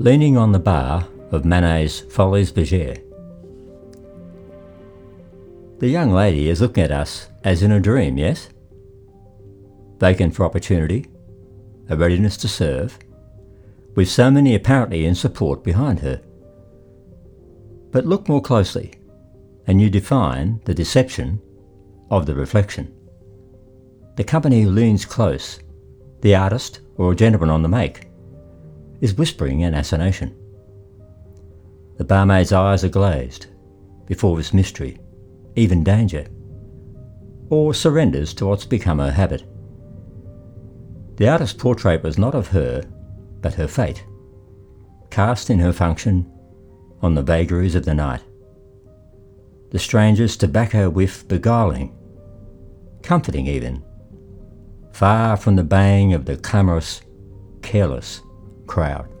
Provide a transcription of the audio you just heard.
leaning on the bar of Manet's Folies Bergère. The young lady is looking at us as in a dream, yes? Vacant for opportunity, a readiness to serve, with so many apparently in support behind her. But look more closely, and you define the deception of the reflection. The company leans close, the artist or a gentleman on the make, is whispering an assignation. The barmaid's eyes are glazed before this mystery, even danger, or surrenders to what's become her habit. The artist's portrait was not of her, but her fate, cast in her function on the vagaries of the night. The stranger's tobacco whiff beguiling, comforting even, far from the baying of the clamorous, careless crowd.